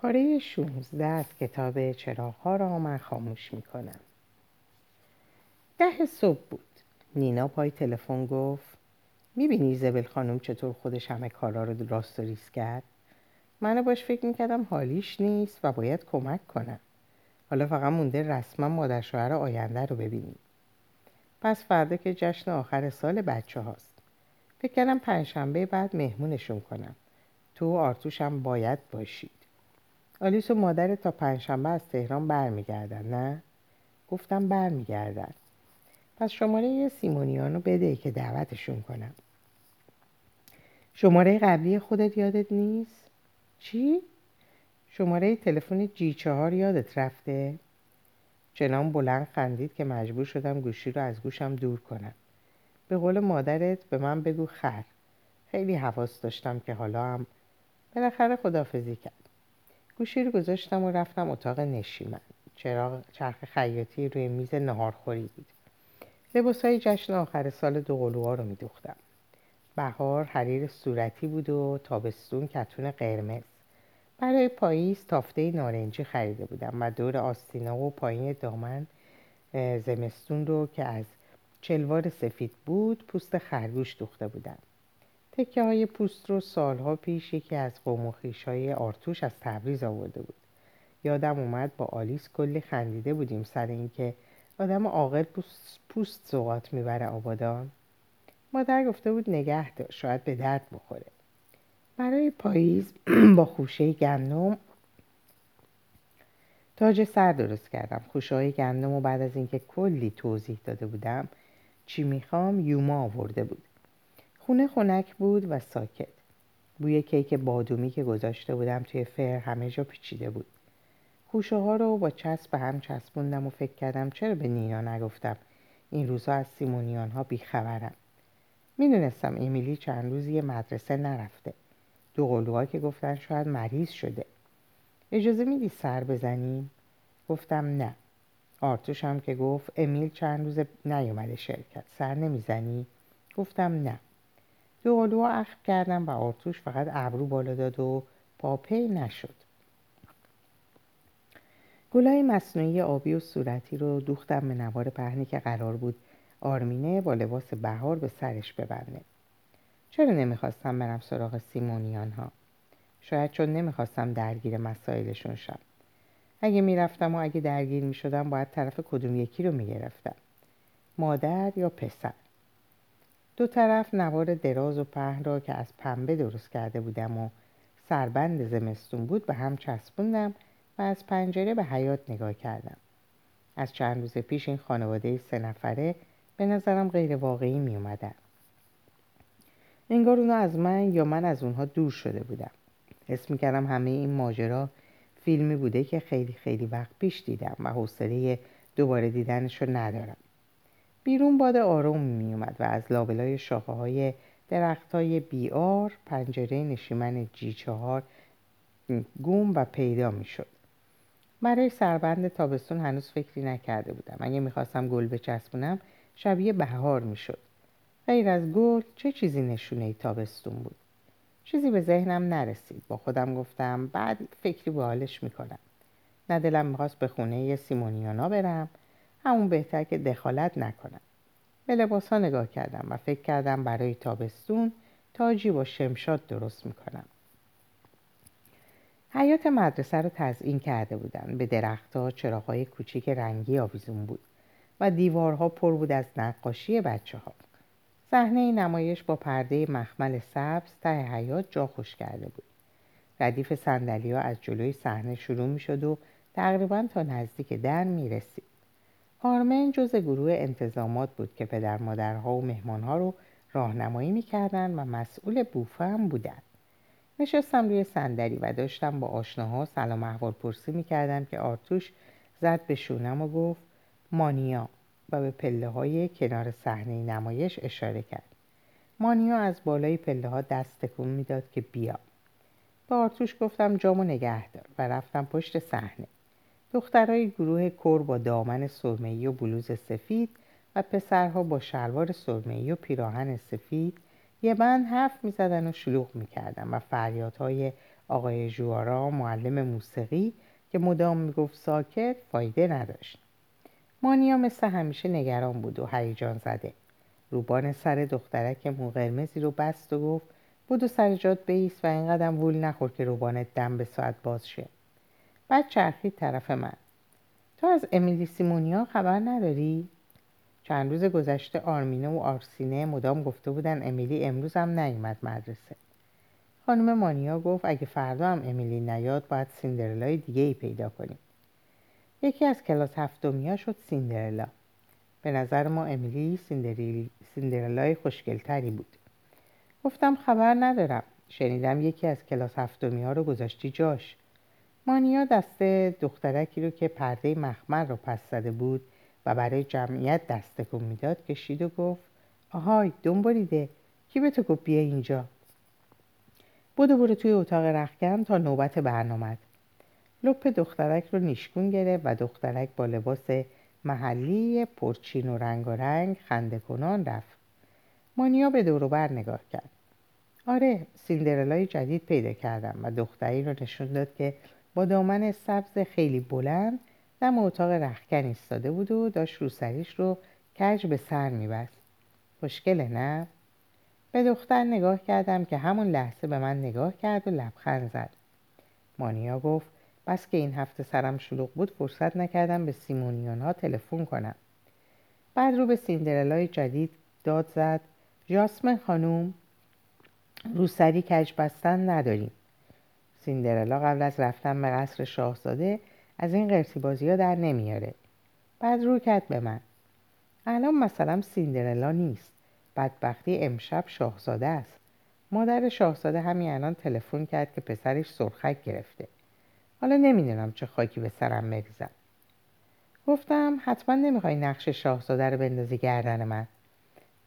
پاره 16 از کتاب چراغها را من خاموش می کنم ده صبح بود. نینا پای تلفن گفت می‌بینی زبل خانم چطور خودش همه کارا رو راست و ریز کرد؟ منو باش فکر می‌کردم حالیش نیست و باید کمک کنم. حالا فقط مونده رسما مادر شوهر آینده رو ببینیم پس فردا که جشن آخر سال بچه هاست. فکر کردم پنجشنبه بعد مهمونشون کنم. تو آرتوشم باید باشید آلیس و مادر تا پنجشنبه از تهران برمیگردن نه گفتم برمیگردن پس شماره سیمونیانو بده که دعوتشون کنم شماره قبلی خودت یادت نیست؟ چی؟ شماره تلفن جی چهار یادت رفته؟ جنام بلند خندید که مجبور شدم گوشی رو از گوشم دور کنم به قول مادرت به من بگو خر خیلی حواس داشتم که حالا هم بالاخره خدافزی کرد گوشی رو گذاشتم و رفتم اتاق نشیمن. چراغ چرخ خیاطی روی میز نهارخوری بود لباس های جشن آخر سال دو قلوها رو میدوختم. بهار حریر صورتی بود و تابستون کتون قرمز. برای پاییز تافته نارنجی خریده بودم و دور آستینا و پایین دامن زمستون رو که از چلوار سفید بود پوست خرگوش دوخته بودم. تکه های پوست رو سالها پیش یکی از قوم های آرتوش از تبریز آورده بود. یادم اومد با آلیس کلی خندیده بودیم سر اینکه آدم عاقل پوست, پوست سوقات می‌بره آبادان. مادر گفته بود نگه دار شاید به درد بخوره. برای پاییز با خوشه گندم تاج سر درست کردم. خوشه های گندم و بعد از اینکه کلی توضیح داده بودم چی می‌خوام یوما آورده بود. خونه خونک بود و ساکت. بوی کیک بادومی که گذاشته بودم توی فر همه جا پیچیده بود. خوشه ها رو با چسب هم چسبوندم و فکر کردم چرا به نینا نگفتم. این روزها از سیمونیان ها بیخبرم. می‌دونستم امیلی چند روزی مدرسه نرفته. دو قلوها که گفتن شاید مریض شده. اجازه میدی سر بزنیم؟ گفتم نه. آرتوش هم که گفت امیل چند روز نیومده شرکت. سر نمی‌زنی؟ گفتم نه. دو قلوها اخم کردم و آرتوش فقط ابرو بالا داد و پاپی نشد. گلای مصنوعی آبی و صورتی رو دوختم به نوار پهنی که قرار بود آرمینه با لباس بهار به سرش ببنده. چرا نمی‌خواستم برم سراغ سیمونیان ها شاید چون نمی‌خواستم درگیر مسائلشون شم. اگه می‌رفتم و اگه درگیر می‌شدم باید طرف کدوم یکی رو می‌گرفتم. مادر یا پسر؟ دو طرف نوار دراز و پهن را که از پنبه درست کرده بودم و سربند زمستون بود به هم چسبوندم و از پنجره به حیات نگاه کردم. از چند روز پیش این خانواده سه نفره به نظرم غیر واقعی می اومدن. انگار اونا از من یا من از اونها دور شده بودم. حس می کردم همه این ماجرا فیلمی بوده که خیلی خیلی وقت پیش دیدم و حوصله دوباره دیدنش رو ندارم. بیرون باد آروم می اومد و از لابلای شاخه های درخت های بیار پنجره نشیمن جی چهار گم و پیدا می شد. برای سربند تابستون هنوز فکری نکرده بودم. اگه می‌خواستم گل بچسبونم شبیه بهار می‌شد. غیر از گل چه چیزی نشونه ای تابستون بود؟ چیزی به ذهنم نرسید. با خودم گفتم بعد فکری به حالش می‌کنم. نه دلم می‌خواست به خونه سیمونیانا برم همون بهتر که دخالت نکنم. به لباس ها نگاه کردم و فکر کردم برای تابستون تاجی با شمشاد درست می‌کنم. حیات مدرسه رو تزئین کرده بودن. به درختها چراغهای کوچیک رنگی آویزون بود و دیوارها پر بود از نقاشی بچه ها صحنه نمایش با پرده مخمل سبز ته حیات جا خوش کرده بود. ردیف سندلیا از جلوی صحنه شروع می شد و تقریبا تا نزدیک در می رسید. آرمن جز گروه انتظامات بود که پدر مادرها و مهمانها رو راهنمایی می‌کردند و مسئول بوفه هم بودند. نشستم روی صندلی و داشتم با آشناها سلام احوال پرسی می‌کردم که آرتوش زد به شونم و گفت مانیا و به پله های کنار صحنه نمایش اشاره کرد. مانیا از بالای پله ها دست تکون می‌داد که بیا. به آرتوش گفتم جامو نگه دار و رفتم پشت صحنه. دخترای گروه کور با دامن سرمه‌ای و بلوز سفید و پسرها با شلوار سرمه‌ای و پیراهن سفید یه بند حرف می‌زدن و شلوغ می‌کردن و فریادهای آقای جوارا معلم موسیقی که مدام می‌گفت ساکت فایده نداشت. مانیا مثل همیشه نگران بود و هیجان زده. روبان سر دخترک مو قرمزی رو بست و گفت بودو سر جات بیست و اینقدر وول نخور که روبانت دم به ساعت باز شه. بعد چرخید طرف من. تو از امیلی سیمونیا خبر نداری؟ چند روز گذشته آرمینه و آرسینه مدام گفته بودن امیلی امروز هم نیومد مدرسه. خانم مانیا گفت اگه فردا هم امیلی نیاد باید سیندرلای دیگه ای پیدا کنیم. یکی از کلاس هفتمیا شد سیندرلا. به نظر ما امیلی سیندرلای خوشگلتری بود. گفتم خبر ندارم. شنیدم یکی از کلاس هفتمی ها رو گذاشتی جاش. مانیا دست دخترکی رو که پرده مخمر رو پس زده بود و برای جمعیت دست کن می‌داد کشید و گفت آهای دنبالیده. کی به تو گفت بیا اینجا؟ بودو برو توی اتاق رخکن تا نوبت برنامه لپ دخترک رو نیشگون گرفت و دخترک با لباس محلی پرچین و رنگ خنده کنان رفت. مانیا به دوروبر نگاه کرد. آره سیندرلای جدید پیدا کردم و دختری رو نشون داد که با دامن سبز خیلی بلند دم اتاق رخکن ایستاده بود و داشت روسریش رو کج به سر میبست. خوشگله نه؟ به دختر نگاه کردم که همون لحظه به من نگاه کرد و لبخند زد. مانیا گفت بس که این هفته سرم شلوغ بود فرصت نکردم به سیمونیان ها تلفن کنم. بعد رو به سیندرلای جدید داد زد جاسمن خانوم روسری کج بستن نداریم. سیندرلا قبل از رفتن به قصر شاهزاده از این قرتی بازی ها در نمیاره. بعد رو کرد به من. الان مثلا سیندرلا نیست. بدبختی امشب شاهزاده است. مادر شاهزاده همین الان تلفن کرد که پسرش سرخک گرفته. حالا نمی‌دونم چه خاکی به سرم بگذم گفتم حتما نمی‌خوای نقش شاهزاده رو بندازی گردن من.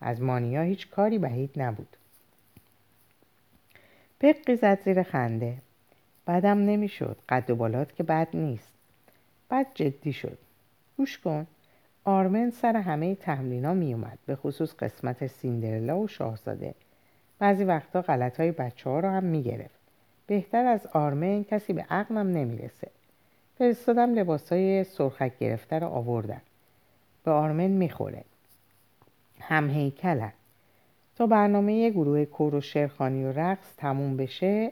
از مانیا هیچ کاری بعید نبود. پقی زد زیر خنده. بدم نمی‌شد. قد و بالات که بد نیست. بعد جدی شد. گوش کن. آرمن سر همه تمرینا میومد به خصوص قسمت سیندرلا و شاهزاده. بعضی وقتا غلط های بچه ها رو هم می‌گرفت. بهتر از آرمن کسی به عقلم نمی‌رسه. فرستادم لباس های سرخک گرفته رو آوردن به آرمن می‌خوره. هم هیکلن. تا برنامه گروه کور و شرخانی و رقص تموم بشه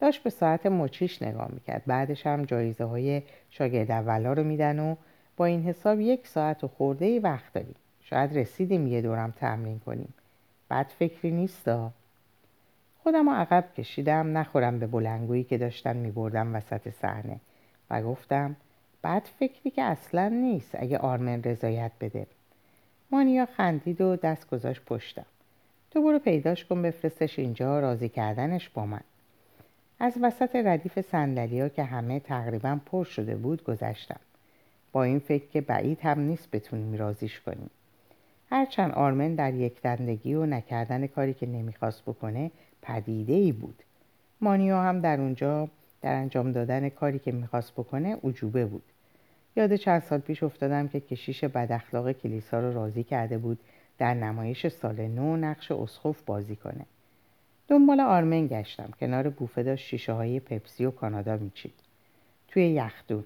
داشت به ساعت مچیش نگاه می‌کرد. بعدش هم جایزه های شاگرد اولا رو میدن و با این حساب یک ساعت و خورده ای وقت داریم. شاید رسیدیم یه دورم تمرین کنیم. بد فکری نیستا خودم عقب کشیدم نخورم به بلنگویی که داشتن میبردم وسط صحنه و گفتم بد فکری که اصلا نیست اگه آرمن رضایت بده. مانیا خندید و دست گذاشت پشتم. تو برو پیداش کن بفرستش اینجا راضی کردنش با من. از وسط ردیف سندلیا که همه تقریبا پر شده بود گذشتم. با این فکر که بعید هم نیست بتونیم رازیش کنیم. هرچند آرمن در یک دندگی و نکردن کاری که نمی‌خواست بکنه پدیده ای بود. مانیا هم در اونجا در انجام دادن کاری که می‌خواست بکنه عجوبه بود. یاد چند سال پیش افتادم که کشیش بد اخلاق کلیسا رو راضی کرده بود در نمایش سال نو نقش اسخف بازی کنه. دنبال آرمن گشتم. کنار بوفه داشت شیشه های پپسی و کانادا میچید. توی یخدون.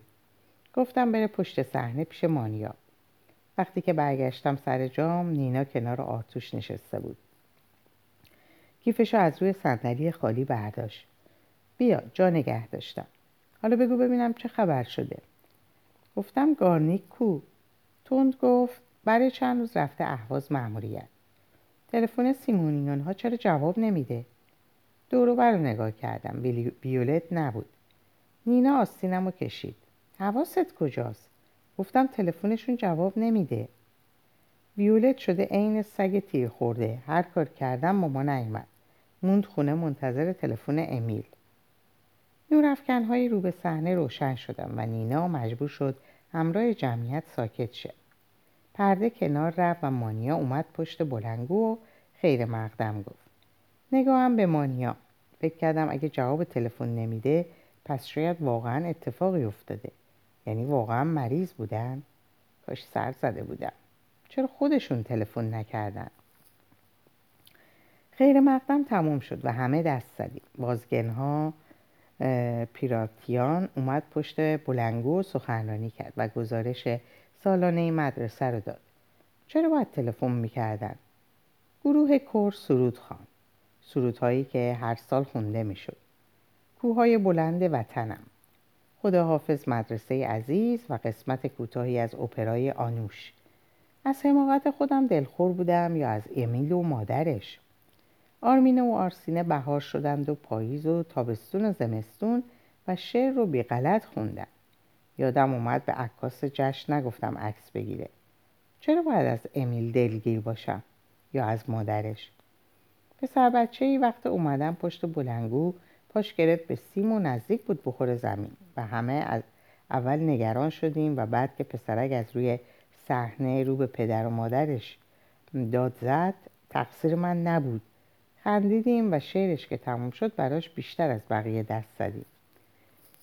گفتم بره پشت صحنه پیش مانیا. وقتی که برگشتم سر جام نینا کنار آرتوش نشسته بود. کیفشو از روی صندلی خالی برداشت. بیا جا نگه داشتم. حالا بگو ببینم چه خبر شده. گفتم گارنیک کو. تند گفت برای چند روز رفته اهواز مأموریت. تلفن سیمونیون ها چرا جواب نمیده؟ دورو بر نگاه کردم. ویولت نبود. نینا آستینم رو کشید. حواست کجاست؟ گفتم تلفنشون جواب نمیده. ویولت شده عین سگ تیر خورده. هر کار کردم ماما نیومد. موند خونه منتظر تلفن امیل. نور های رو به صحنه روشن شدم و نینا مجبور شد همراه جمعیت ساکت شه. پرده کنار رفت و مانیا اومد پشت بلنگو و خیر مقدم گفت. نگاهم به مانیا. فکر کردم اگه جواب تلفن نمیده پس شاید واقعا اتفاقی افتاده. یعنی واقعا مریض بودن. کاش سر زده بودم. چرا خودشون تلفن نکردن؟ خیر مقدم تموم شد و همه دست زدیم. بازگنها پیراتیان اومد پشت بلنگو و سخنرانی کرد و گزارش سالانه مدرسه رو داد. چرا باید تلفن می‌کردن؟ گروه کور سرود خان. سرودهایی که هر سال خونده می‌شد. کوههای بلند وطنم. خدا حافظ مدرسه عزیز و قسمت کوتاهی از اپرای آنوش. از حماقت خودم دلخور بودم یا از امیل و مادرش. آرمینه و آرسینه بهار شدند و پاییز و تابستون و زمستون و شعر رو بی غلط خوندن. یادم اومد به عکاس جشن نگفتم عکس بگیره. چرا باید از امیل دلگیر باشم یا از مادرش؟ پسر بچه ای وقت اومدن پشت بلنگو پاش گرفت به سیم و نزدیک بود بخور زمین و همه از اول نگران شدیم و بعد که پسرک از روی صحنه رو به پدر و مادرش داد زد تقصیر من نبود. خندیدیم و شعرش که تموم شد براش بیشتر از بقیه دست زدیم.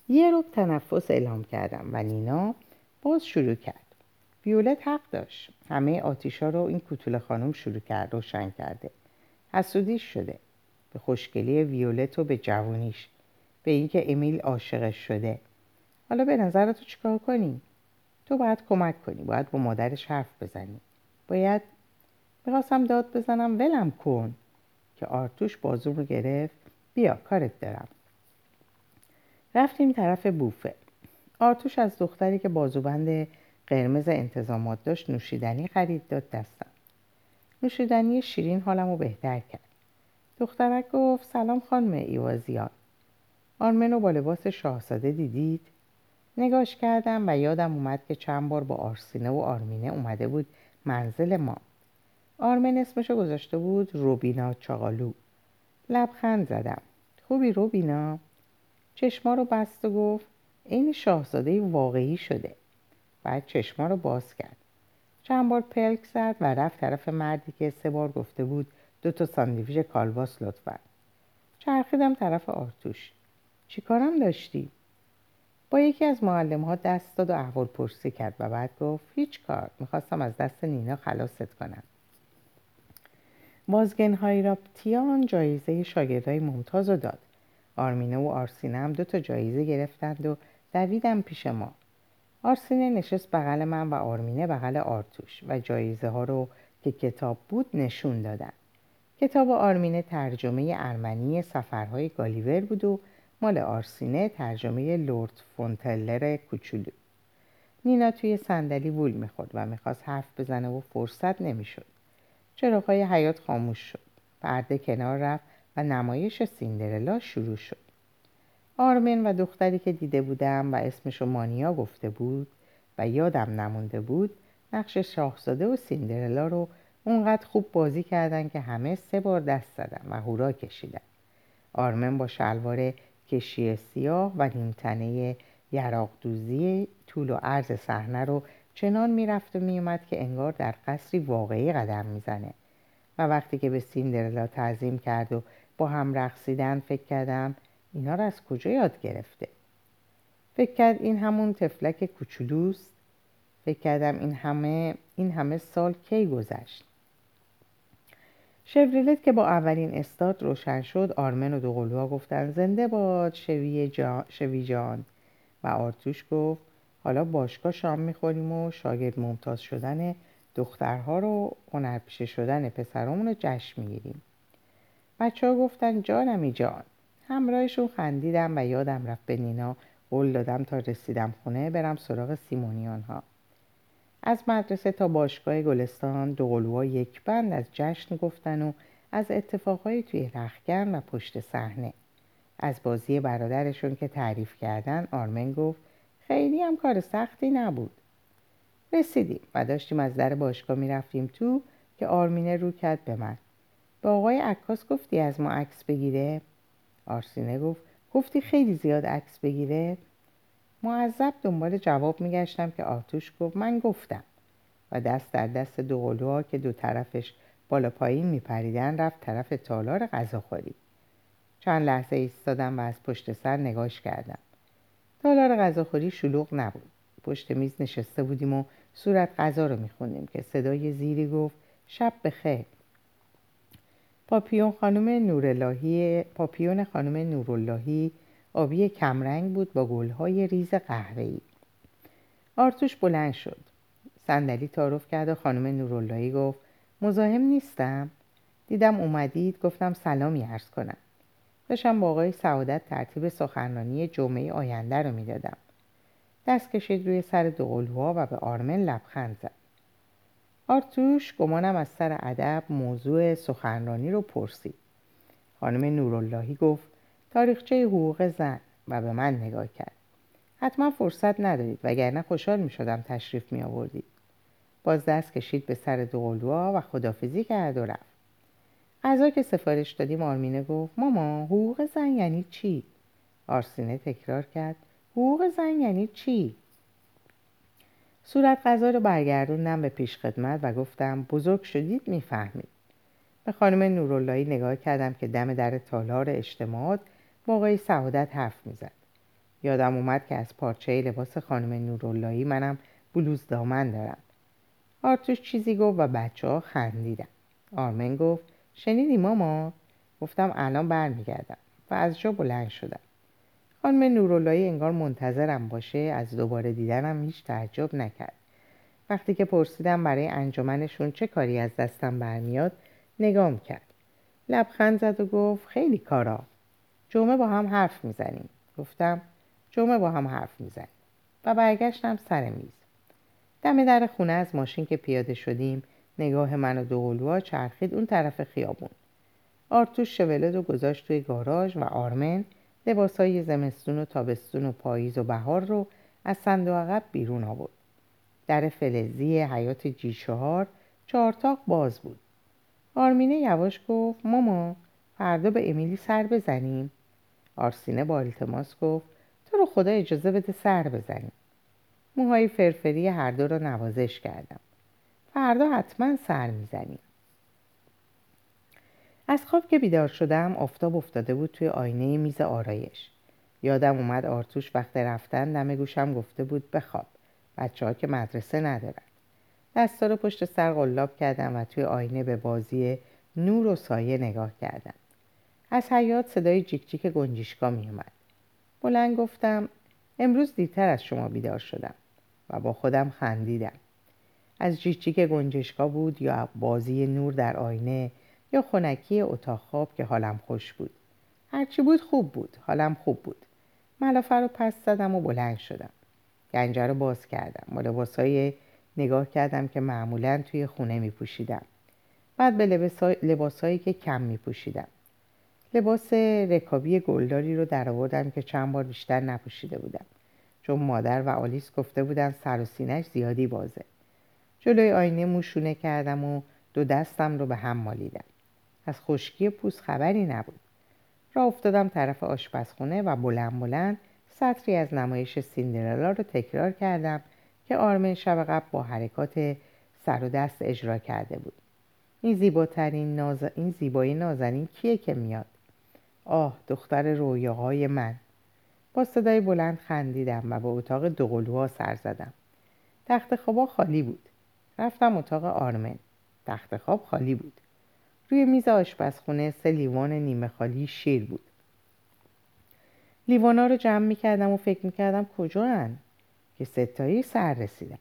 یه رو تنفس اعلام کردم و نینا باز شروع کرد. ویولت حق داشت. همه آتیشا رو این کوتول خانم شروع کرد روشن کرده. حسودیش شده. به خوشگلی ویولت و به جوانیش به اینکه امیل عاشقش شده. حالا به نظر تو چیکار کنی؟ تو باید کمک کنی. باید با مادرش حرف بزنی. باید می‌خواستم داد بزنم ولم کن. که آرتوش بازوم رو گرفت. بیا کارت دارم. رفتیم طرف بوفه. آرتوش از دختری که بازوبند قرمز انتظامات داشت نوشیدنی خرید داد دستم. نوشیدنی شیرین حالم رو بهتر کرد. دخترک گفت سلام خانم ایوازیان. آرمنو با لباس شاهزاده دیدید؟ نگاش کردم و یادم اومد که چند بار با آرسینه و آرمینه اومده بود منزل ما. آرمن اسمشو گذاشته بود روبینا چاقالو. لبخند زدم. خوبی روبینا؟ چشما رو بست و گفت این شاهزاده واقعی شده. بعد چشما رو باز کرد. چند بار پلک زد و رفت طرف مردی که سه بار گفته بود دو تا ساندویچ کالباس لطفا. چرخیدم طرف آرتوش. چی کارم داشتی؟ با یکی از معلم ها دست داد و احوال پرسی کرد و بعد گفت هیچ کار می‌خواستم از دست نینا خلاصت کنم. بازگن هایراپتیان جایزه شاگردای ممتاز رو داد. آرمینه و آرسینه هم دو تا جایزه گرفتند و دویدم پیش ما. آرسینه نشست بغل من و آرمینه بغل آرتوش و جایزه ها رو که کتاب بود نشون دادن. کتاب آرمینه ترجمه ارمنی سفرهای گالیور بود و مال آرسینه ترجمه لورد فونتلر کوچولو. نینا توی صندلی وول می‌خورد و می‌خواست حرف بزنه و فرصت نمی‌شد. چراغهای حیات خاموش شد. پرده کنار رفت و نمایش سیندرلا شروع شد. آرمن و دختری که دیده بودم و اسمشو مانیا گفته بود و یادم نمونده بود نقش شاهزاده و سیندرلا رو اونقدر خوب بازی کردن که همه سه بار دست زدن و هورا کشیدن. آرمن با شلوار کشی سیاه و نیمتنه یراق دوزی طول و عرض صحنه رو چنان می‌رفت و میومد که انگار در قصری واقعی قدم می‌زنه. و وقتی که به سیندرلا تعظیم کرد و با هم رقصیدن فکر کردم اینا رو از کجا یاد گرفته؟ فکر کرد این همون تفلک کوچولوست. فکر کردم این همه این همه سال کی گذشت؟ شفریلت که با اولین استاد روشن شد آرمن و دوقلوها گفتن زنده باد شوی جان, شوی جان. و آرتوش گفت حالا باشگاه شام می‌خوریم و شاگرد ممتاز شدن دخترها رو هنرپیشه شدن پسرامون رو جشن می‌گیریم. بچه ها گفتن جانمی جان همراهشون خندیدم و یادم رفت به نینا قول دادم تا رسیدم خونه برم سراغ سیمونیان ها از مدرسه تا باشگاه گلستان دو یک بند از جشن گفتن و از اتفاقهای توی رخگن و پشت صحنه. از بازی برادرشون که تعریف کردن آرمن گفت خیلی هم کار سختی نبود. رسیدیم و داشتیم از در باشگاه می‌رفتیم تو که آرمینه رو کرد به من. به آقای عکاس گفتی از ما عکس بگیره؟ آرسینه گفت گفتی خیلی زیاد عکس بگیره؟ معذب دنبال جواب میگشتم که آتوش گفت من گفتم. و دست در دست دو که دو طرفش بالا پایین میپریدن رفت طرف تالار غذاخوری. چند لحظه ایستادم و از پشت سر نگاش کردم. تالار غذاخوری شلوغ نبود. پشت میز نشسته بودیم و صورت غذا رو میخوندیم که صدای زیری گفت شب بخیر. پاپیون خانم نوراللهی پاپیون خانم نوراللهی آبی کمرنگ بود با گلهای ریز قهوه‌ای. آرتوش بلند شد. صندلی تعارف کرد و خانم نوراللهی گفت مزاحم نیستم؟ دیدم اومدید گفتم سلامی عرض کنم. داشتم با آقای سعادت ترتیب سخنرانی جمعه آینده رو می‌دادم. دست کشید روی سر دوقلوها و به آرمن لبخند زد. آرتوش گمانم از سر ادب موضوع سخنرانی رو پرسید خانم نوراللهی گفت تاریخچه حقوق زن و به من نگاه کرد حتما فرصت ندارید وگرنه خوشحال می شدم تشریف می آوردید باز دست کشید به سر دوقلوها و خدافزی کرد و رفت غذا که سفارش دادیم آرمینه گفت ماما حقوق زن یعنی چی؟ آرسینه تکرار کرد حقوق زن یعنی چی؟ صورت غذا رو برگردوندم به پیش خدمت و گفتم بزرگ شدید می‌فهمید. به خانم نوراللهی نگاه کردم که دم در تالار اجتماعات با آقای سعادت حرف می‌زد. یادم اومد که از پارچه لباس خانم نوراللهی منم بلوز دامن دارم. آرتوش چیزی گفت و بچه ها خندیدن. آرمن گفت شنیدی ماما؟ گفتم الان برمیگردم. و از جا بلند شدم. خانم نوراللهی انگار منتظرم باشه از دوباره دیدنم هیچ تعجب نکرد. وقتی که پرسیدم برای انجمنشون چه کاری از دستم برمیاد نگام کرد. لبخند زد و گفت خیلی کارا. جمعه با هم حرف می‌زنیم. گفتم جمعه با هم حرف می‌زنیم. و برگشتم سر میز. دم در خونه از ماشین که پیاده شدیم نگاه من و دوقلوها چرخید اون طرف خیابون. آرتوش شولد و گذاشت توی گاراژ و آرمن لباسهای زمستون و تابستون و پاییز و بهار رو از صندوق عقب بیرون آورد. در فلزی حیات جی چهار چهارتاق باز بود. آرمینه یواش گفت ماما فردا به امیلی سر بزنیم. آرسینه با التماس گفت تو رو خدا اجازه بده سر بزنیم. موهای فرفری هر دو را نوازش کردم. فردا حتما سر می‌زنیم. از خواب که بیدار شدم آفتاب افتاده بود توی آینه میز آرایش. یادم اومد آرتوش وقت رفتن دم گوشم گفته بود بخواب بچه ها که مدرسه ندارن. دستا رو پشت سر قلاب کردم و توی آینه به بازی نور و سایه نگاه کردم. از حیات صدای جیک جیک گنجیشکا می اومد بلند گفتم امروز دیرتر از شما بیدار شدم. و با خودم خندیدم. از جیک جیک گنجشکا بود یا بازی نور در آینه یا خونکی اتاق خواب که حالم خوش بود. هرچی بود خوب بود حالم خوب بود. ملافه رو پس زدم و بلند شدم. گنجه رو باز کردم. با لباسای نگاه کردم که معمولا توی خونه می پوشیدم بعد به لباسایی که کم می پوشیدم لباس رکابی گلداری رو در آوردم که چند بار بیشتر نپوشیده بودم. چون مادر و آلیس گفته بودن سر و سینش زیادی بازه. جلوی آینه موشونه کردم و دو دستم رو به هم مالیدم. از خشکی پوست خبری نبود. را افتادم طرف آشپزخونه و بلند بلند سطری از نمایش سیندرلا رو تکرار کردم که آرمن شب قبل با حرکات سر و دست اجرا کرده بود. این زیباترین ناز... این زیبایی نازنین کیه که میاد؟ آه دختر رویاهای من. با صدای بلند خندیدم و به اتاق دوقلوها سر زدم. تخت خوابا خالی بود. رفتم اتاق آرمن. تخت خواب خالی بود. روی میز آشپزخونه سه لیوان نیمه خالی شیر بود. لیوانا رو جمع می‌کردم و فکر می‌کردم کجا هن؟ که ستایی سر رسیدن.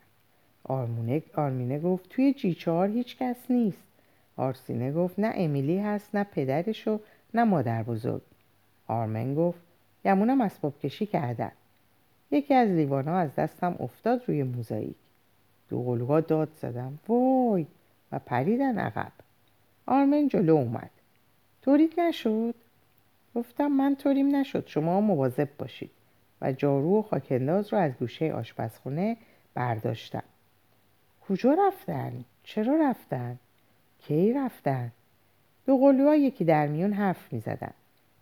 آرمونه، آرمینه گفت توی جی چهار هیچ کس نیست. آرسینه گفت نه امیلی هست نه پدرش و نه مادر بزرگ. آرمن گفت گمونم اسباب کشی کردن. یکی از لیوانا از دستم افتاد روی موزاییک. دو داد زدم. وای! و پریدن عقب. آرمن جلو اومد طوریت نشد گفتم من طوریم نشد شما مواظب باشید و جارو و خاکنداز رو از گوشه آشپزخونه برداشتم کجا رفتن؟ چرا رفتن؟ کی رفتن؟ دو قلوها یکی در میون حرف می زدن.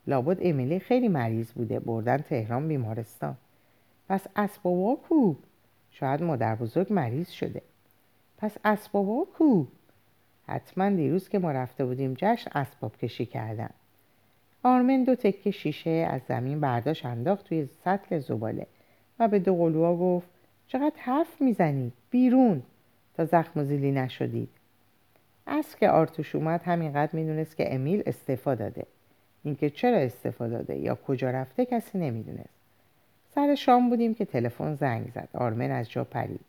لابد امیلی خیلی مریض بوده بردن تهران بیمارستان پس اسبابا کو شاید مادر بزرگ مریض شده پس اسبابا کو حتما دیروز که ما رفته بودیم جشن اسباب کشی کردن. آرمن دو تکه شیشه از زمین برداشت انداخت توی سطل زباله و به دو قلوها گفت چقدر حرف می‌زنید بیرون! تا زخم و زیلی نشدید. از که آرتوش اومد همینقدر می‌دونست که امیل استعفا داده. اینکه چرا استفاده داده یا کجا رفته کسی نمی‌دونست. سر شام بودیم که تلفن زنگ زد. آرمن از جا پرید.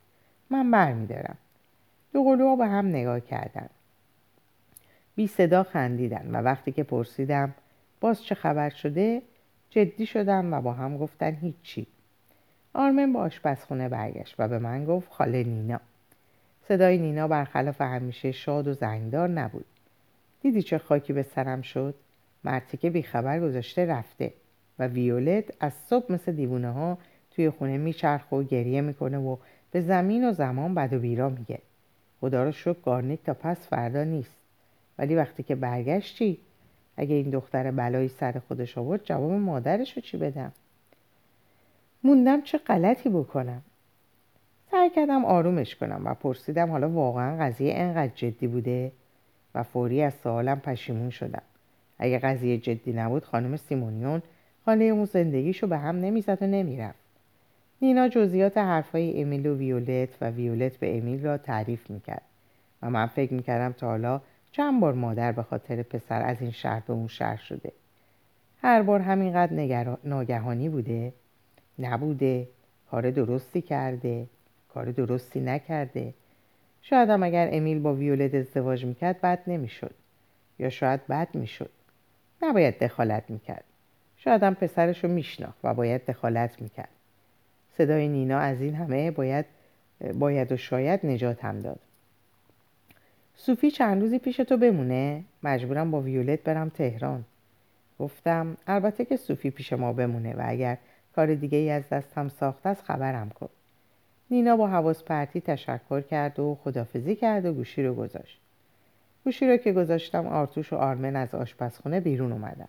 من برمیدارم. دو قلوها به هم نگاه کردن. بی صدا خندیدن و وقتی که پرسیدم باز چه خبر شده؟ جدی شدم و با هم گفتن هیچی. آرمن با آشپزخونه برگشت و به من گفت خاله نینا. صدای نینا برخلاف همیشه شاد و زنگدار نبود. دیدی چه خاکی به سرم شد؟ مرتی که بیخبر گذاشته رفته و ویولت از صبح مثل دیوونه ها توی خونه میچرخ و گریه می‌کنه و به زمین و زمان بد و بیرا میگه. خدا رو شکر گارنیک تا پس فردا نیست. ولی وقتی که برگشتی اگه این دختر بلایی سر خودش آورد جواب مادرش رو چی بدم؟ موندم چه غلطی بکنم. سعی کردم آرومش کنم و پرسیدم حالا واقعا قضیه انقدر جدی بوده و فوری از سوالم پشیمون شدم. اگه قضیه جدی نبود خانم سیمونیون خانه اون زندگیشو به هم نمی‌زد و نمی‌رفت. نینا جزئیات حرفای امیل و ویولت و ویولت به امیل را تعریف می‌کرد و من فکر می‌کردم تا حالا چند بار مادر به خاطر پسر از این شهر به اون شهر شده. هر بار همینقدر ناگهانی بوده. نبوده. کار درستی کرده. کار درستی نکرده. شاید هم اگر امیل با ویولت ازدواج می‌کرد بد نمی‌شد. یا شاید بد می‌شد. نباید دخالت می‌کرد. شاید هم پسرش رو میشناخت و باید دخالت می‌کرد. صدای نینا از این همه باید باید و شاید نجات هم داد. صوفی چند روزی پیش تو بمونه؟ مجبورم با ویولت برم تهران. گفتم البته که صوفی پیش ما بمونه و اگر کار دیگه ای از دستم ساخته است خبرم کن. نینا با حواس پرتی تشکر کرد و خدافزی کرد و گوشی رو گذاشت. گوشی رو که گذاشتم آرتوش و آرمن از آشپزخونه بیرون اومدن.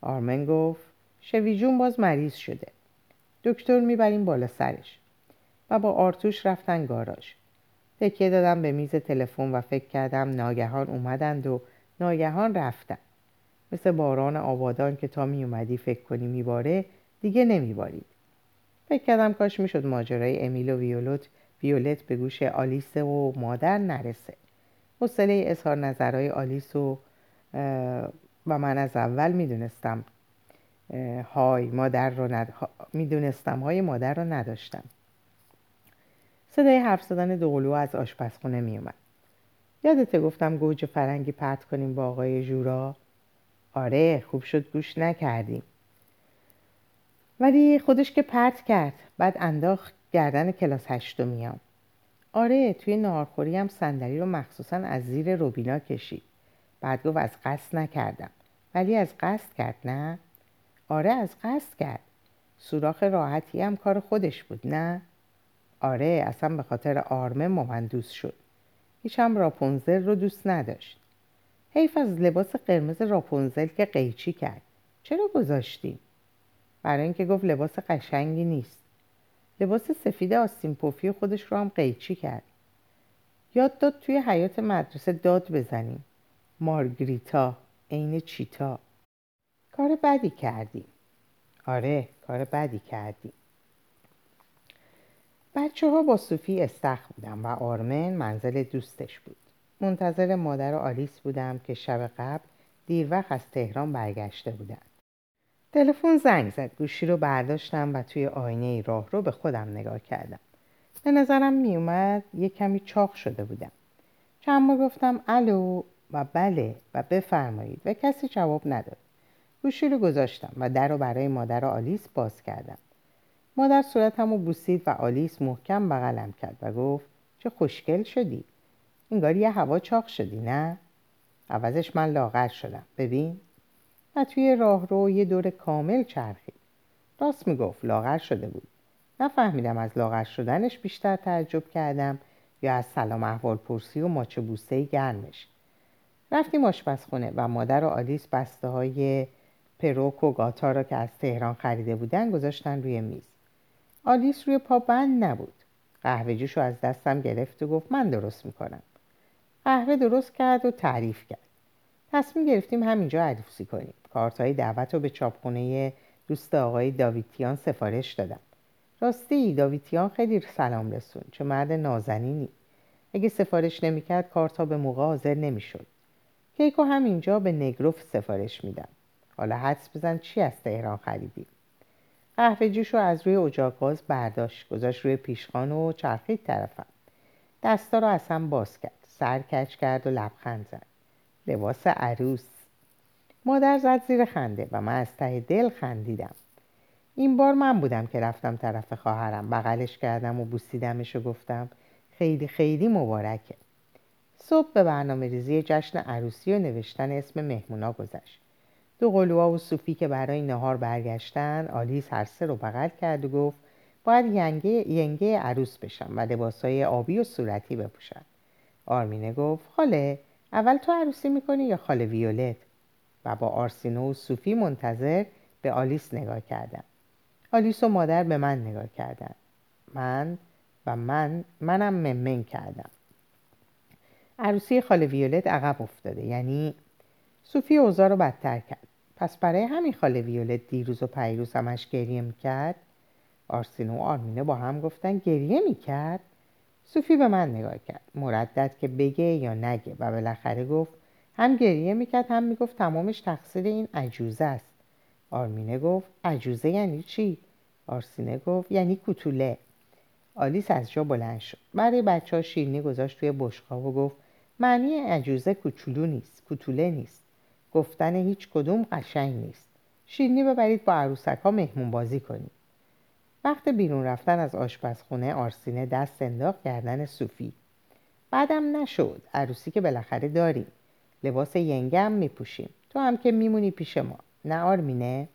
آرمن گفت شوی جون باز مریض شده. دکتر می‌بریم بالا سرش. و با آرتوش رفتن گاراژ. تکیه دادم به میز تلفن و فکر کردم ناگهان اومدند و ناگهان رفتن مثل باران آبادان که تا می اومدی فکر کنی میباره دیگه نمیبارید. فکر کردم کاش می‌شد ماجرای امیل و ویولت ویولت به گوش آلیس و مادر نرسه. حوصله اظهار نظرهای آلیس و و من از اول می‌دونستم های مادر رو ند... می‌دونستم های مادر رو نداشتم. صدای حرف زدن دوقلو از آشپزخونه میومد یادته گفتم گوجه فرنگی پرت کنیم با آقای جورا آره خوب شد گوش نکردیم. ولی خودش که پرت کرد بعد انداخت گردن کلاس هشتمیام آره توی نارخوری هم صندلی رو مخصوصا از زیر روبینا کشید. بعد گفت از قصد نکردم. ولی از قصد کرد نه؟ آره از قصد کرد. سوراخ راحتی هم کار خودش بود نه؟ آره اصلا به خاطر آرمه من دوست شد. هیچ هم راپونزل رو دوست نداشت. حیف از لباس قرمز راپونزل که قیچی کرد. چرا گذاشتیم؟ برای اینکه گفت لباس قشنگی نیست. لباس سفید آستین پوفی خودش رو هم قیچی کرد. یاد داد توی حیات مدرسه داد بزنیم. مارگریتا عین چیتا. کار بدی کردیم. آره کار بدی کردیم. بچه ها با صوفی استخ بودم و آرمن منزل دوستش بود. منتظر مادر آلیس بودم که شب قبل دیر وقت از تهران برگشته بودن. تلفن زنگ زد. گوشی رو برداشتم و توی آینه راه رو به خودم نگاه کردم. به نظرم میومد یه کمی چاق شده بودم. چند بار گفتم الو و بله و بفرمایید و کسی جواب نداد. گوشی رو گذاشتم و در رو برای مادر آلیس باز کردم. مادر صورتم رو بوسید و آلیس محکم بغلم کرد و گفت چه خوشگل شدی. انگار یه هوا چاق شدی نه؟ عوضش من لاغر شدم. ببین. و توی راه رو یه دور کامل چرخید. راست می‌گفت لاغر شده بود. نفهمیدم از لاغر شدنش بیشتر تعجب کردم یا از سلام احوال پرسی و ماچه بوسه گرمش. رفتیم آشپزخونه و مادر و آلیس بسته های پروک و گاتا را که از تهران خریده بودن گذاشتن روی میز. آلیس روی پا بند نبود. قهوه جوش رو از دستم گرفت و گفت من درست می‌کنم. قهوه درست کرد و تعریف کرد. تصمیم گرفتیم همینجا عروسی کنیم. کارت های دعوت رو به چاپخونه دوست آقای داویتیان سفارش دادم. راستی داویتیان خیلی سلام رسون. چه مرد نازنینی. اگه سفارش نمی‌کرد کارت ها به موقع حاضر نمی‌شد. کیکو همینجا به نگروف سفارش میدم. حالا حدس بزن چی از تهران خریدی؟ قهوه جوش رو از روی اجاق گاز برداشت گذاشت روی پیشخان و چرخید طرفم. دستا رو از هم باز کرد. سر کچ کرد و لبخند زد. لباس عروس. مادر زد زیر خنده و من از ته دل خندیدم. این بار من بودم که رفتم طرف خواهرم. بغلش کردم و بوسیدمش و گفتم خیلی خیلی مبارکه. صبح به برنامه ریزی جشن عروسی و نوشتن اسم مهمونا گذشت. دو قلوها و صوفی که برای نهار برگشتن آلیس هر سه رو بغل کرد و گفت باید ینگه, ینگه عروس بشم و لباسای آبی و صورتی بپوشم. آرمینه گفت خاله اول تو عروسی می‌کنی یا خاله ویولت؟ و با آرسینو و صوفی منتظر به آلیس نگاه کردم آلیس و مادر به من نگاه کردن. من و من منم ممن کردم. عروسی خاله ویولت عقب افتاده یعنی صوفی اوضاع رو بدتر کرد. پس برای همین خاله ویولت دیروز و پیروز همش گریه می‌کرد؟ آرسینو و آرمینه با هم گفتن گریه می‌کرد. صوفی به من نگاه کرد. مردد که بگه یا نگه و بالاخره گفت هم گریه می‌کرد هم می‌گفت تمامش تقصیر این عجوزه است. آرمینه گفت عجوزه یعنی چی؟ آرسینه گفت یعنی کوتوله. آلیس از جا بلند شد. برای بچه ها شیرینی گذاشت توی بشقاب و گفت معنی عجوزه کوچولو نیست کوتوله نیست. گفتن هیچ کدوم قشنگ نیست. شیرینی ببرید با عروسک ها مهمون بازی کنید. وقت بیرون رفتن از آشپزخونه آرسینه دست انداخت گردن صوفی بعدم نشد. عروسی که بالاخره داریم. لباس ینگه هم میپوشیم. تو هم که میمونی پیش ما. نه آرمینه؟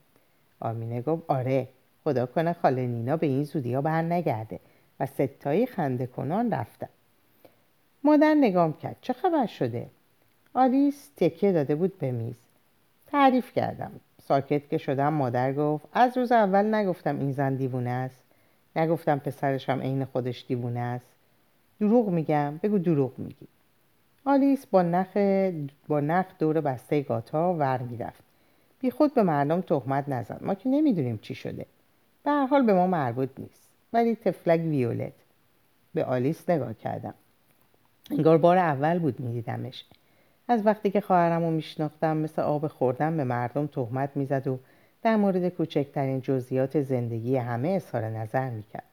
آرمینه گفت آره. خدا کنه خاله نینا به این زودی ها بر نگرده و ستایی خنده کنان رفتن. مادر نگام کرد. چه خبر شده؟ آلیس تکیه داده بود به میز. تعریف کردم. ساکت که شدم مادر گفت از روز اول نگفتم این زن دیوونه است. نگفتم پسرش هم عین خودش دیوونه است. دروغ میگم بگو دروغ میگی. آلیس با نخ, با نخ دور بسته گاتا ور می‌رفت. بی خود به مردم تهمت نزن ما که نمی‌دونیم چی شده. به هر حال به ما مربوط نیست. ولی تفلک ویولت. به آلیس نگاه کردم. انگار بار اول بود میدیدمش. از وقتی که خواهرم رو میشناختم مثل آب خوردن به مردم تهمت می‌زد و در مورد کوچکترین جزئیات زندگی همه اظهار نظر می‌کرد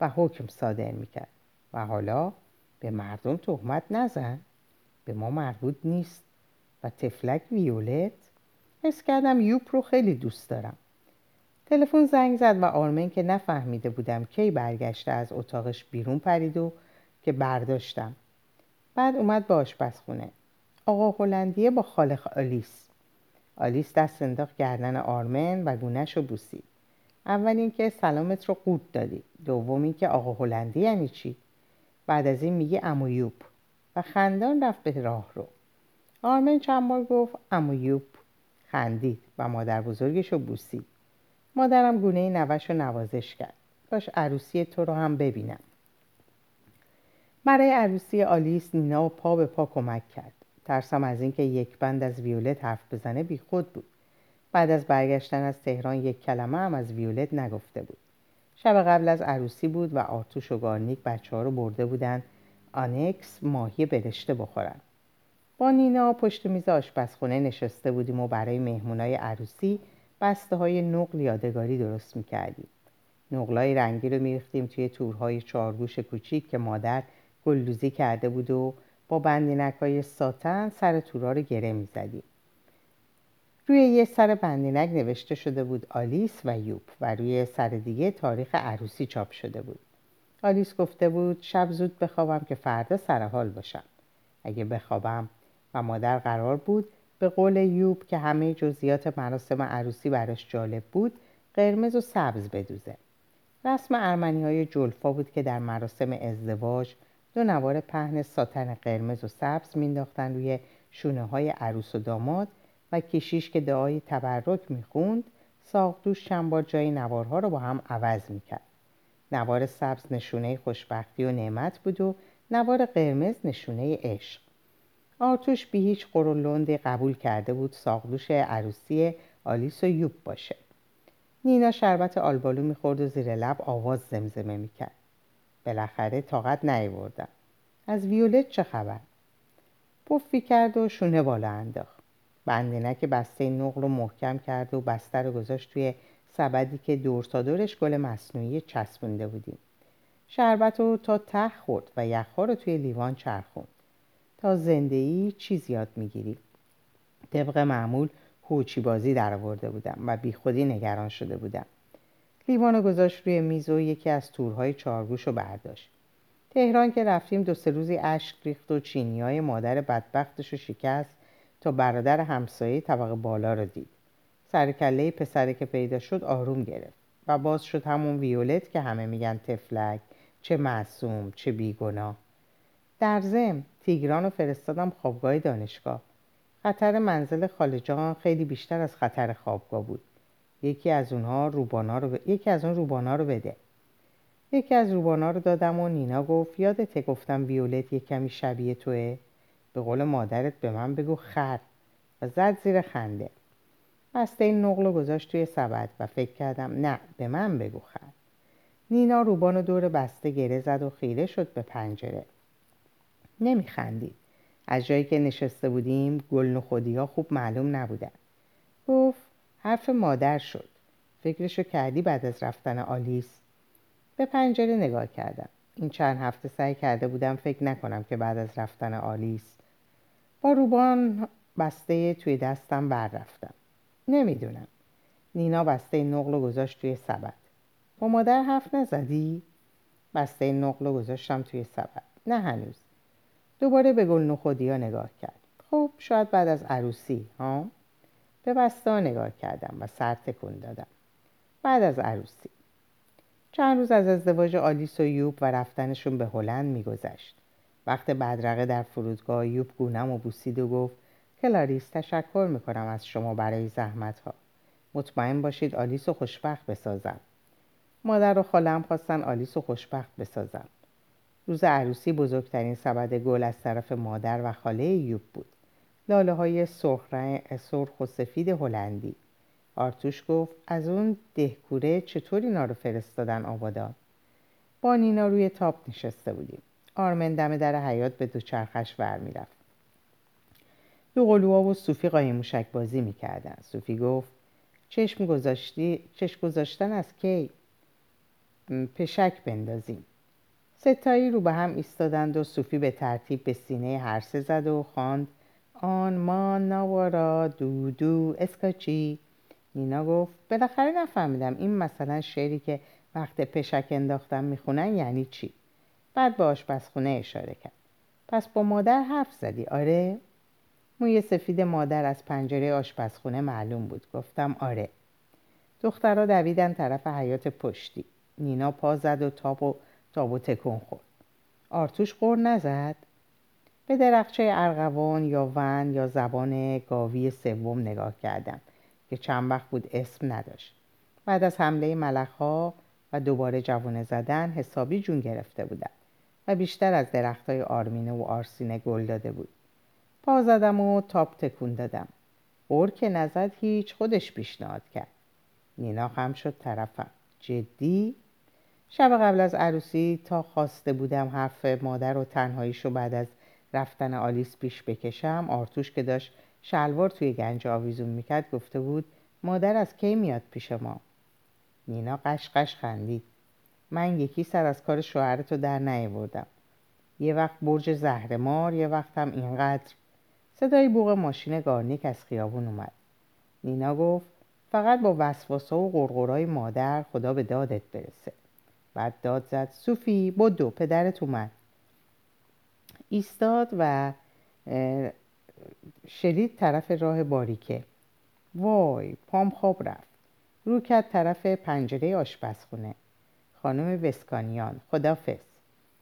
و حکم صادر می‌کرد و حالا به مردم تهمت نزن به ما مربوط نیست و تفلک ویولت حس کردم یوپ رو خیلی دوست دارم. تلفن زنگ زد و آرمن که نفهمیده بودم کی برگشته از اتاقش بیرون پرید و که برداشتم. بعد اومد به آشپزخونه. آقا هلندیه با خاله آلیس. آلیس دست انداخت گردن آرمن و گونهش رو بوسید. اول اینکه سلامت رو قورت دادی. دوم اینکه آقا هلندی یعنی چی؟ بعد از این میگه امویوب و خندان رفت به راه رو. آرمن چند بار گفت امویوب خندید و مادر بزرگش رو بوسید. مادرم گونه نوش رو نوازش کرد. باش عروسی تو رو هم ببینم. برای عروسی آلیس نینا و پا به پا کمک کرد. ترسم از اینکه یک بند از ویولت حرف بزنه بی خود بود. بعد از برگشتن از تهران یک کلمه هم از ویولت نگفته بود. شب قبل از عروسی بود و آرتوش و گارنیک بچه ها رو برده بودن آنکس ماهی برشته بخورن. با نینا پشت میز آشپزخونه نشسته بودیم و برای مهمونای عروسی بسته های نقل یادگاری درست می‌کردیم. نقلای رنگی رو میریختیم توی تورهای چارگوش کوچیک که مادر گلدوزی کرده بود و با بندینک های ساتن سر تورا رو گره می‌زدیم. روی یه سر بندینک نوشته شده بود آلیس و یوب و روی سر دیگه تاریخ عروسی چاپ شده بود. آلیس گفته بود شب زود بخوابم که فردا سر حال باشم. اگه بخوابم و مادر قرار بود به قول یوب که همه جزئیات مراسم عروسی براش جالب بود قرمز و سبز بدوزه. رسم ارمنی های جلفا بود که در مراسم ازدواج دو نوار پهن ساتن قرمز و سبز مینداختن روی شونه های عروس و داماد و کشیش که دعای تبرک می‌خوند ساقدوش چند بار جای نوارها رو با هم عوض می‌کرد. نوار سبز نشونه خوشبختی و نعمت بود و نوار قرمز نشونه عشق. آرتوش بی هیچ قرولندی قبول کرده بود ساقدوش عروسی آلیس و یوب باشه. نینا شربت آلبالو می‌خورد و زیر لب آواز زمزمه می‌کرد. بالاخره طاقت نیاوردم. از ویولت چه خبر؟ پفی کرد و شونه بالا انداخت. بندنک بسته نقل رو محکم کرد و بسته رو گذاشت توی سبدی که دور تا دورش گل مصنوعی چسبونده بودیم. شربت رو تا ته خورد و یخها رو توی لیوان چرخوند. تا زنده ای چیز یاد می‌گیری. طبق معمول هوچی بازی در آورده بودم و بیخودی نگران شده بودم. لیوان گذاشت روی میز و یکی از تورهای چارگوش رو برداشت. تهران که رفتیم دو سه روزی اشک ریخت و چینی های مادر بدبختش رو شکست تا برادر همسایه طبق بالا رو دید. سرکله پسره که پیدا شد آروم گرفت و باز شد همون ویولت که همه میگن تفلک چه معصوم چه بیگناه. در زم تیگران رو فرستادم خوابگاه دانشگاه. خطر منزل خالجان خیلی بیشتر از خطر خوابگاه بود. یکی از اونها روبانا رو ب... یکی از اون روبانا رو بده. یکی از روبانا رو دادم و نینا گفت یادته گفتم ویولت یه کمی شبیه توه؟ به قول مادرت به من بگو خر. و زد زیر خنده. بسته این نقل رو گذاشت توی سبد و فکر کردم نه به من بگو خر. نینا روبان و دور بسته گره زد و خیره شد به پنجره. نمیخندید. از جایی که نشسته بودیم گل نخودی ها خوب معلوم نبودن. گفت حرف مادر شد. فکرشو کردی بعد از رفتن آلیس؟ به پنجره نگاه کردم. این چند هفته سعی کرده بودم فکر نکنم که بعد از رفتن آلیس با روبان بسته توی دستم بر رفتم. نمی‌دونم. نینا بسته نقل و گذاشت توی سبد. با مادر حرف نزدی؟ بسته نقل و گذاشتم توی سبد. نه هنوز. دوباره به گل نخودی نگاه کرد. خب شاید بعد از عروسی ها؟ به بسته ها نگاه کردم و سر تکون دادم. بعد از عروسی. چند روز از ازدواج آلیس و یوب و رفتنشون به هلند میگذشت. وقت بدرقه در فرودگاه یوب گونم و بوسید و گفت کلاریس تشکر می‌کنم از شما برای زحمت ها مطمئن باشید آلیس و خوشبخت بسازم. مادر و خالم خواستن آلیس و خوشبخت بسازم. روز عروسی بزرگترین سبد گل از طرف مادر و خاله یوب بود. لاله های سرخ و سفید هلندی. آرتوش گفت از اون دهکوره چطور اینا رو فرستادن آبادان؟ با نینا روی تاپ نشسته بودیم. آرمن دم در حیات به دوچرخش ور می‌رفت دو قلوها و صوفی قایم موشک بازی می‌کردن. صوفی گفت چشم گذاشتی چشم گذاشتن از کی؟ پشک بندازیم. ستایی رو به هم ایستادند و صوفی به ترتیب به سینه هر سه زد و خواند آن ما نوارا دو دو اسکاچی. نینا گفت بالاخره نفهمیدم این مثلا شعری که وقت پشک انداختم می‌خونن یعنی چی؟ بعد به آشپزخونه اشاره کرد. پس با مادر حرف زدی؟ آره. موی سفید مادر از پنجره آشپزخونه معلوم بود. گفتم آره. دخترها دویدن طرف حیات پشتی. نینا پا زد و تاب و تاب و تکون خورد. آرتوش قور نزد. به درخچه ارغوان یا ون یا زبان گاوی سوم نگاه کردم که چند وقت بود اسم نداشت. بعد از حمله ملخها و دوباره جوانه زدن حسابی جون گرفته بودن و بیشتر از درختای آرمینه و آرسینه گل داده بود. پا زدم و تاپ تکون دادم. اور که نزد هیچ خودش پیشنهاد کرد. نینا خم شد طرفم. جدی؟ شب قبل از عروسی تا خواسته بودم حرف مادر و تنهاییشو بعد از رفتن آلیس پیش بکشم آرتوش که داشت شلوار توی گنج آویزون می‌کرد گفته بود مادر از کی میاد پیش ما؟ نینا قشقش خندید. من یکی سر از کار شوهرتو در نیاوردم. یه وقت برج زهرمار یه وقت هم اینقدر. صدای بوغ ماشین گارنیک از خیابون اومد. نینا گفت فقط با وسواسا و غرغرای مادر خدا به دادت برسه. بعد داد زد صوفی بدو پدرت اومد. ایستاد و شلید طرف راه باریکه. وای پام خواب رفت. رو کرد طرف پنجره آشپزخونه. خانم وسکانیان خدافس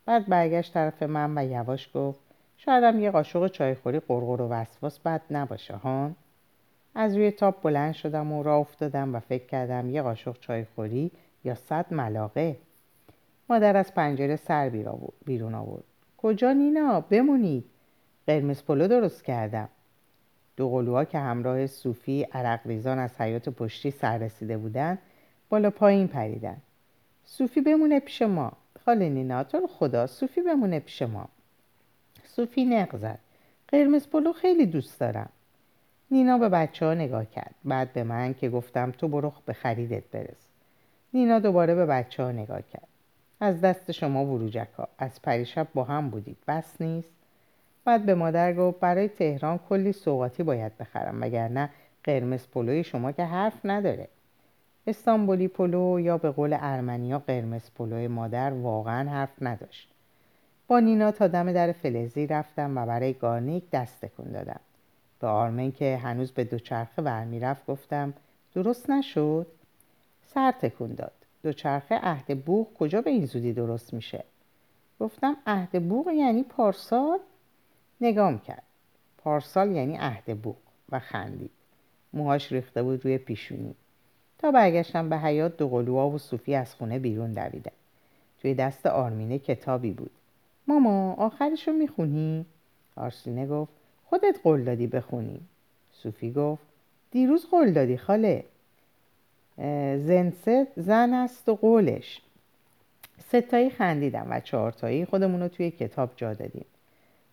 بعد برگشت طرف من و یواش گفت شایدم یه قاشق چایخوری قرقر و وسواس بد نباشه هان از روی تاپ بلند شدم و راه افتادم و فکر کردم یه قاشق چایخوری یا صد ملاقه. مادر از پنجره سر بیرون آورد. کجا نینا؟ بمونید قرمز پلو درست کردم. دو قلوها که همراه صوفی عرق ریزان از حیات پشتی سر رسیده بودن بالا پایین پریدن. صوفی بمونه پیش ما. خاله نینا تو خدا صوفی بمونه پیش ما. صوفی نق زد. قرمز پلو خیلی دوست دارم. نینا به بچه ها نگاه کرد. بعد به من که گفتم تو برو به خریدت برس. نینا دوباره به بچه ها نگاه کرد. از دست شما بروجک ها از پریشب با هم بودید. بس نیست. بعد به مادر گفت برای تهران کلی سوقاتی باید بخرم وگرنه قرمز پلوی شما که حرف نداره. استانبولی پلو یا به قول ارمنیا قرمز پلوی مادر واقعا حرف نداشت. با نینا تا دم در فلزی رفتم و برای گارنیک دست تکون دادم. به آرمن که هنوز به دوچرخه ور میرفت گفتم درست نشد؟ سر تکون داد. دوچرخه عهد بوق کجا به این زودی درست میشه؟ گفتم عهد بوق یعنی پارسال؟ نگام کرد پارسال یعنی عهد بوغ و خندید. موهاش ریخته بود روی پیشونی. تا برگشتم به حیات دو قلوها و صوفی از خونه بیرون دویدن توی دست آرمینه کتابی بود. ماما آخرش رو می‌خونی؟ آرسینه گفت خودت قول دادی بخونی. صوفی گفت دیروز قول دادی خاله. زنسه زن است و قولش. ستایی خندیدم و چهارتایی خودمون رو توی کتاب جا دادیم.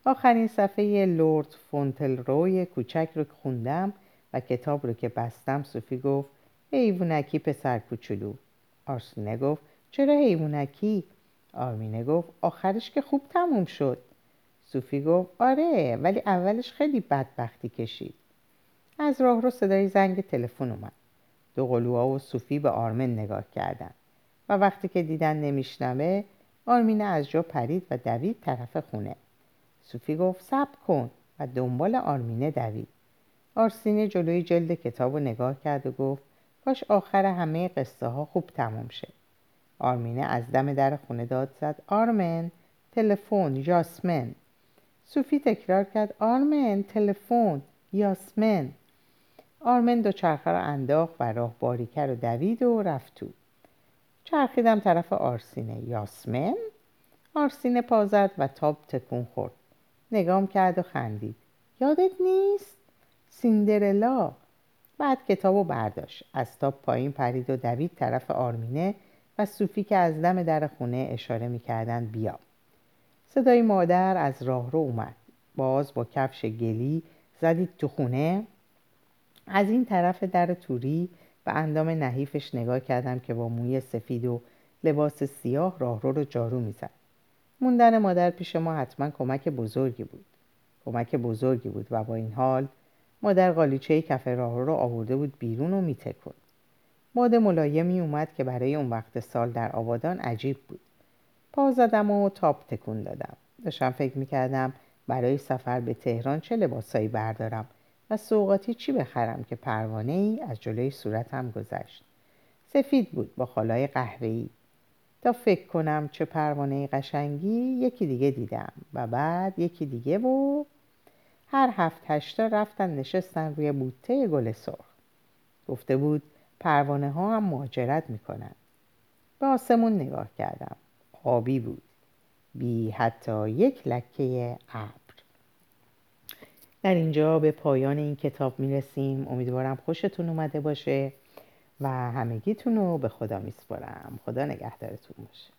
آخرین صفحه لورد فونتل روی کوچک رو خوندم و کتاب رو که بستم صوفی گفت حیوونکی پسر کوچولو. آرسینه گفت چرا حیوونکی آرمینه گفت آخرش که خوب تموم شد. صوفی گفت آره ولی اولش خیلی بدبختی کشید. از راه رو صدای زنگ تلفن اومد. دو قلوها و صوفی به آرمن نگاه کردن و وقتی که دیدن نمیشنوه آرمینه از جا پرید و دوید طرف خونه. صوفی گفت صبر کن و دنبال آرمینه دوید. آرسینه جلوی جلد کتاب رو نگاه کرد و گفت کاش آخر همه قصه ها خوب تموم شه آرمینه از دم در خونه داد زد آرمن تلفن یاسمن. صوفی تکرار کرد آرمن تلفن یاسمن. آرمن دو چرخه رو انداخت و راه باریکه رو دوید و رفت تو. چرخیدم طرف آرسینه. یاسمن؟ آرسینه پازد و تاب تکون خورد. نگام کرد و خندید. یادت نیست؟ سیندرلا. بعد کتابو برداشت. از تاب پایین پرید و دوید طرف آرمینه و صوفی که از دم در خونه اشاره می‌کردن بیا. صدای مادر از راه رو اومد. باز با کفش گلی زدید تو خونه؟ از این طرف در توری به اندام نحیفش نگاه کردم که با موی سفید و لباس سیاه راهرو رو جارو می‌زد. موندن مادر پیش ما حتما کمک بزرگی بود. کمک بزرگی بود و با این حال مادر قالیچه کف راهرو رو آورده بود بیرون و میتکن ماد ملایمی اومد که برای اون وقت سال در آبادان عجیب بود. پا زدم و تاپ تکون دادم. داشتم فکر می‌کردم برای سفر به تهران چه لباسایی بردارم. و سوقاتی چی بخرم که پروانه ای از جلوی صورتم گذشت. سفید بود با خالای قهوه‌ای. تا فکر کنم چه پروانه قشنگی یکی دیگه دیدم و بعد یکی دیگه و هر هفت هشتا رفتن نشستن روی بوته گل سرخ. گفته بود پروانه ها هم مهاجرت می‌کنن. به آسمون نگاه کردم. آبی بود. بی حتی یک لکه ابر. در اینجا به پایان این کتاب می‌رسیم. امیدوارم خوشتون اومده باشه و همگیتون رو به خدا میسپارم. خدا نگهدارتون باشه.